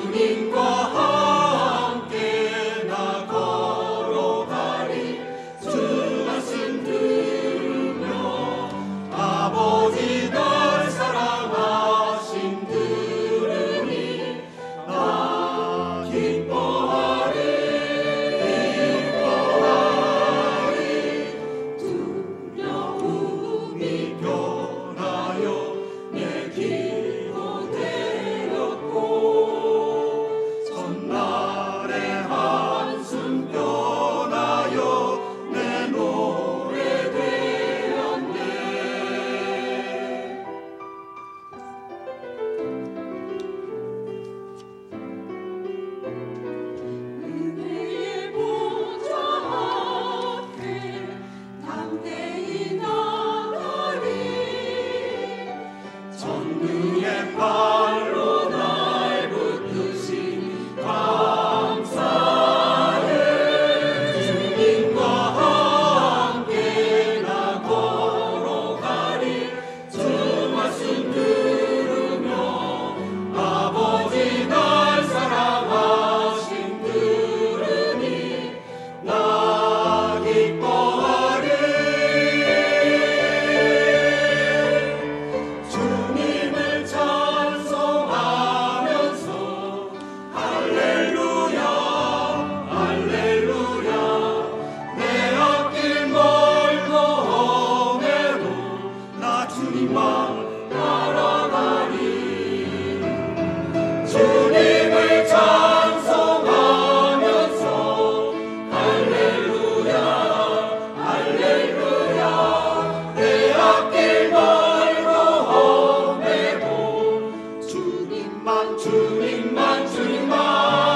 Tuning goodbye. 주님만 주님만